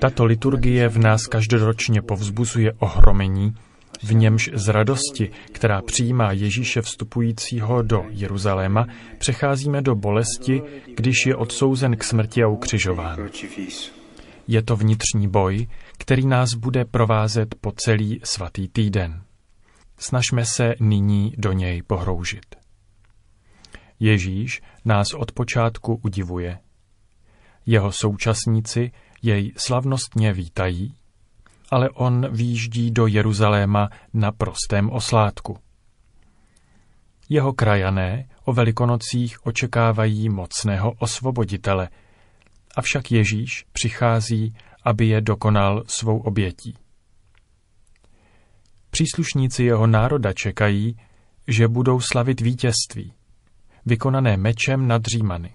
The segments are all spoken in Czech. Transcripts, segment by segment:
Tato liturgie v nás každoročně povzbuzuje ohromení, v němž z radosti, která přijímá Ježíše vstupujícího do Jeruzaléma, přecházíme do bolesti, když je odsouzen k smrti a ukřižován. Je to vnitřní boj, který nás bude provázet po celý svatý týden. Snažme se nyní do něj pohroužit. Ježíš nás od počátku udivuje. Jeho současníci jej slavnostně vítají, ale on výjíždí do Jeruzaléma na prostém oslátku. Jeho krajané o velikonocích očekávají mocného osvoboditele, avšak Ježíš přichází, aby je dokonal svou obětí. Příslušníci jeho národa čekají, že budou slavit vítězství, vykonané mečem nad Římany.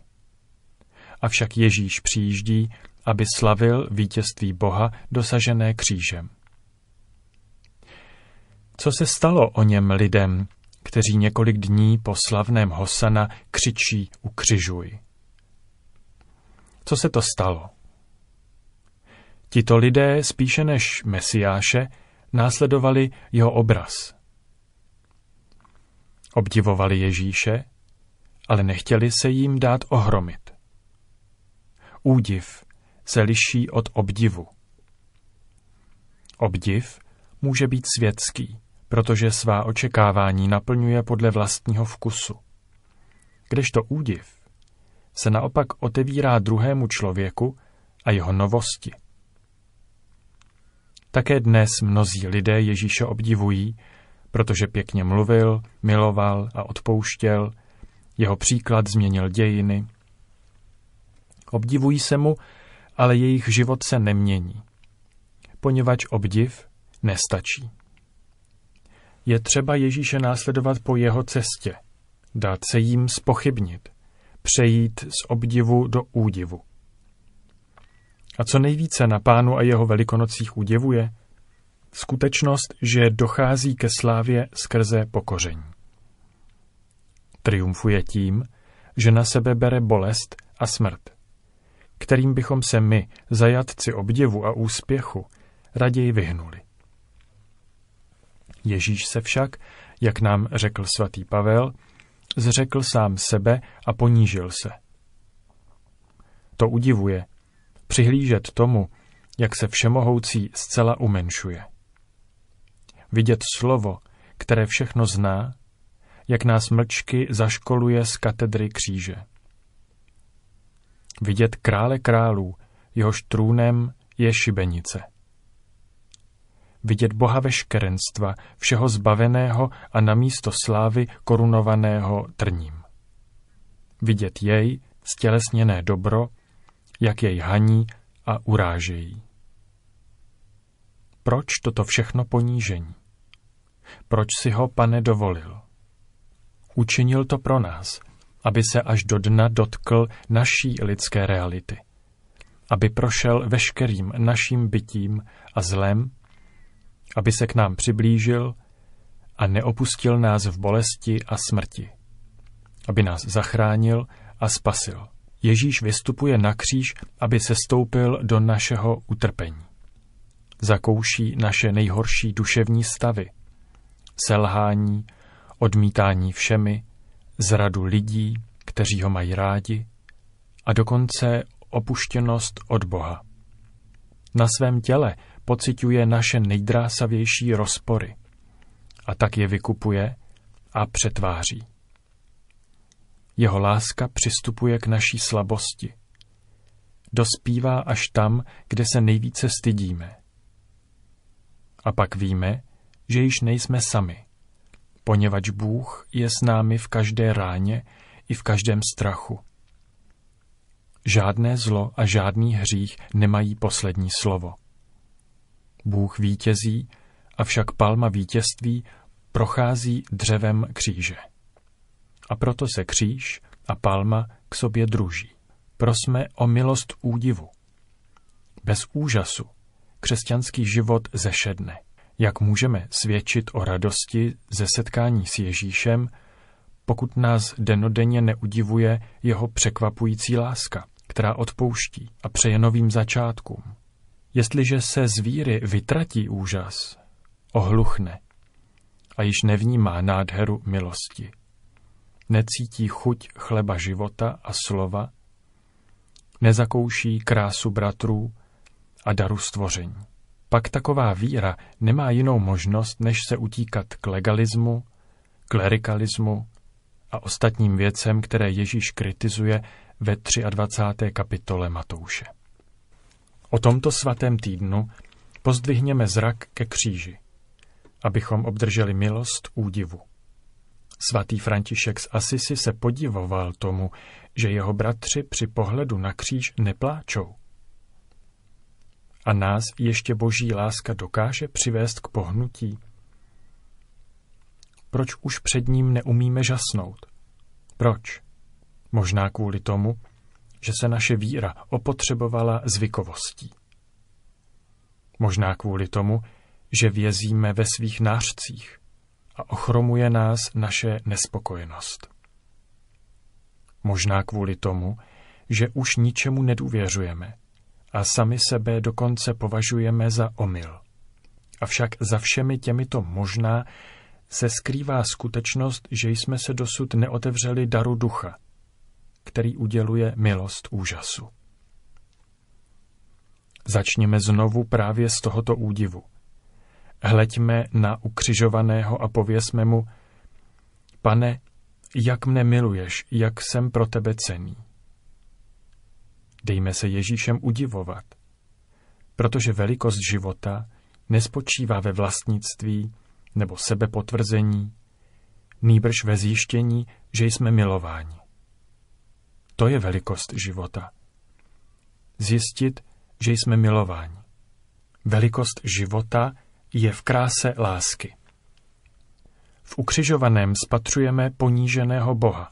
Avšak Ježíš přijíždí, aby slavil vítězství Boha dosažené křížem. Co se stalo o něm lidem, kteří několik dní po slavném Hosana křičí ukřižuj? Co se to stalo? Tito lidé spíše než Mesiáše následovali jeho obraz. Obdivovali Ježíše, ale nechtěli se jim dát ohromit. Údiv se liší od obdivu. Obdiv může být světský, protože svá očekávání naplňuje podle vlastního vkusu. Kdežto údiv se naopak otevírá druhému člověku a jeho novosti. Také dnes mnozí lidé Ježíše obdivují, protože pěkně mluvil, miloval a odpouštěl, jeho příklad změnil dějiny. Obdivují se mu, ale jejich život se nemění, poněvadž obdiv nestačí. Je třeba Ježíše následovat po jeho cestě, dát se jim spochybnit, přejít z obdivu do údivu. A co nejvíce na pánu a jeho velikonocích udivuje? Skutečnost, že dochází ke slávě skrze pokoření. Triumfuje tím, že na sebe bere bolest a smrt, kterým bychom se my, zajatci obdivu a úspěchu, raději vyhnuli. Ježíš se však, jak nám řekl svatý Pavel, zřekl sám sebe a ponížil se. To udivuje, přihlížet tomu, jak se všemohoucí zcela umenšuje. Vidět slovo, které všechno zná, jak nás mlčky zaškoluje z katedry kříže. Vidět krále králů, jehož trůnem je šibenice. Vidět Boha veškerenstva, všeho zbaveného a na místo slávy korunovaného trním. Vidět jej, stělesněné dobro, jak jej haní a urážejí. Proč toto všechno ponížení? Proč si ho, pane, dovolil? Učinil to pro nás, aby se až do dna dotkl naší lidské reality. Aby prošel veškerým naším bytím a zlem, aby se k nám přiblížil a neopustil nás v bolesti a smrti. Aby nás zachránil a spasil. Ježíš vystupuje na kříž, aby se stoupil do našeho utrpení. Zakouší naše nejhorší duševní stavy. Selhání, odmítání všemi, zradu lidí, kteří ho mají rádi, a dokonce opuštěnost od Boha. Na svém těle pociťuje naše nejdrásavější rozpory a tak je vykupuje a přetváří. Jeho láska přistupuje k naší slabosti. Dospívá až tam, kde se nejvíce stydíme. A pak víme, že již nejsme sami, poněvadž Bůh je s námi v každé ráně i v každém strachu. Žádné zlo a žádný hřích nemají poslední slovo. Bůh vítězí, avšak palma vítězství prochází dřevem kříže. A proto se kříž a palma k sobě druží. Prosme o milost údivu. Bez úžasu křesťanský život zešedne. Jak můžeme svědčit o radosti ze setkání s Ježíšem, pokud nás denodenně neudivuje jeho překvapující láska, která odpouští a přeje novým začátkům. Jestliže se z víry vytratí úžas, ohluchne a již nevnímá nádheru milosti. Necítí chuť chleba života a slova, nezakouší krásu bratrů a daru stvoření. Pak taková víra nemá jinou možnost, než se utíkat k legalismu, klerikalismu a ostatním věcem, které Ježíš kritizuje ve 23. kapitole Matouše. O tomto svatém týdnu pozdvihněme zrak ke kříži, abychom obdrželi milost údivu. Svatý František z Asisi se podivoval tomu, že jeho bratři při pohledu na kříž nepláčou. A nás ještě boží láska dokáže přivést k pohnutí? Proč už před ním neumíme žasnout? Proč? Možná kvůli tomu, že se naše víra opotřebovala zvykovostí. Možná kvůli tomu, že vězíme ve svých nářcích a ochromuje nás naše nespokojenost. Možná kvůli tomu, že už ničemu nedůvěřujeme a sami sebe dokonce považujeme za omyl. Avšak za všemi těmito možná se skrývá skutečnost, že jsme se dosud neotevřeli daru ducha, který uděluje milost úžasu. Začněme znovu právě z tohoto údivu. Hleďme na ukřižovaného a pověsme mu, pane, jak mne miluješ, jak jsem pro tebe cený. Dejme se Ježíšem udivovat, protože velikost života nespočívá ve vlastnictví nebo sebepotvrzení, nýbrž ve zjištění, že jsme milováni. To je velikost života. Zjistit, že jsme milováni. Velikost života je v kráse lásky. V ukřižovaném spatřujeme poníženého Boha,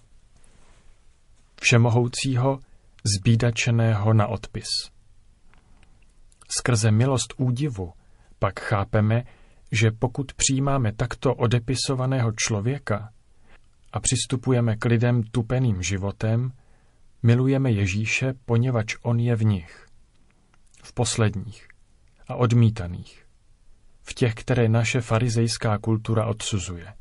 všemohoucího, zbídačeného na odpis. Skrze milost údivu pak chápeme, že pokud přijímáme takto odepisovaného člověka a přistupujeme k lidem tupeným životem, milujeme Ježíše, poněvadž on je v nich, v posledních a odmítaných, v těch, které naše farizejská kultura odsuzuje.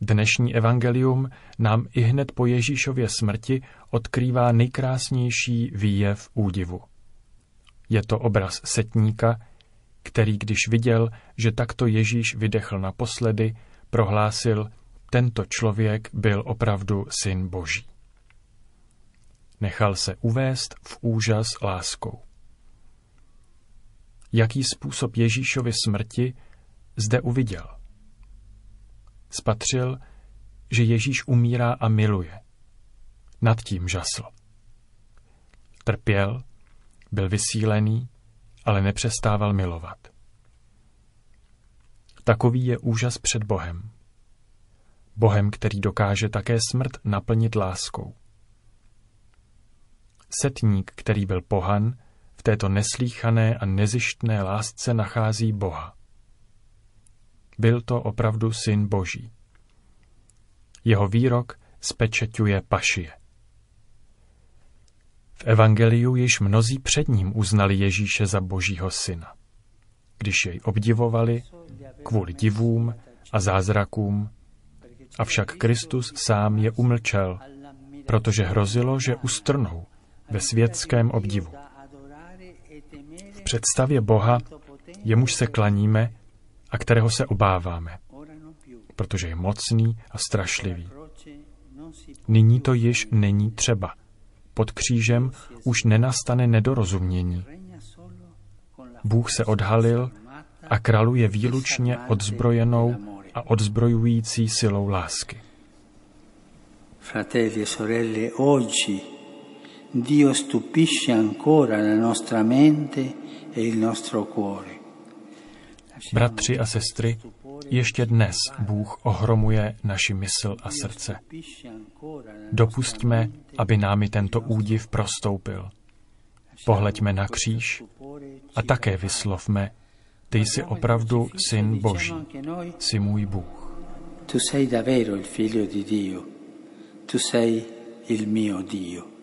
Dnešní evangelium nám i hned po Ježíšově smrti odkrývá nejkrásnější výjev údivu. Je to obraz setníka, který když viděl, že takto Ježíš vydechl naposledy, prohlásil, tento člověk byl opravdu syn Boží. Nechal se uvést v úžas láskou. Jaký způsob Ježíšovy smrti zde uviděl? Spatřil, že Ježíš umírá a miluje. Nad tím žasl. Trpěl, byl vysílený, ale nepřestával milovat. Takový je úžas před Bohem. Bohem, který dokáže také smrt naplnit láskou. Setník, který byl pohan, v této neslíchané a nezištné lásce nachází Boha. Byl to opravdu syn Boží. Jeho výrok spečeťuje pašie. V evangeliu již mnozí před ním uznali Ježíše za Božího syna. Když jej obdivovali kvůli divům a zázrakům, avšak Kristus sám je umlčel, protože hrozilo, že ustrnou ve světském obdivu. V představě Boha, jemuž se klaníme a kterého se obáváme, protože je mocný a strašlivý. Nyní to již není třeba – pod křížem už nenastane nedorozumění. Bůh se odhalil a kraluje výlučně odzbrojenou a odzbrojující silou lásky. Fratelli e sorelle, oggi Dio stupisce ancora la nostra mente e il nostro cuore. Bratři a sestry, ještě dnes Bůh ohromuje naši mysl a srdce. Dopustíme, aby námi tento údiv prostoupil. Pohleďme na kříž a také vyslovme, ty jsi opravdu syn Boží, jsi můj Bůh. Tu sei davvero il figlio di Dio, tu sei il mio Dio.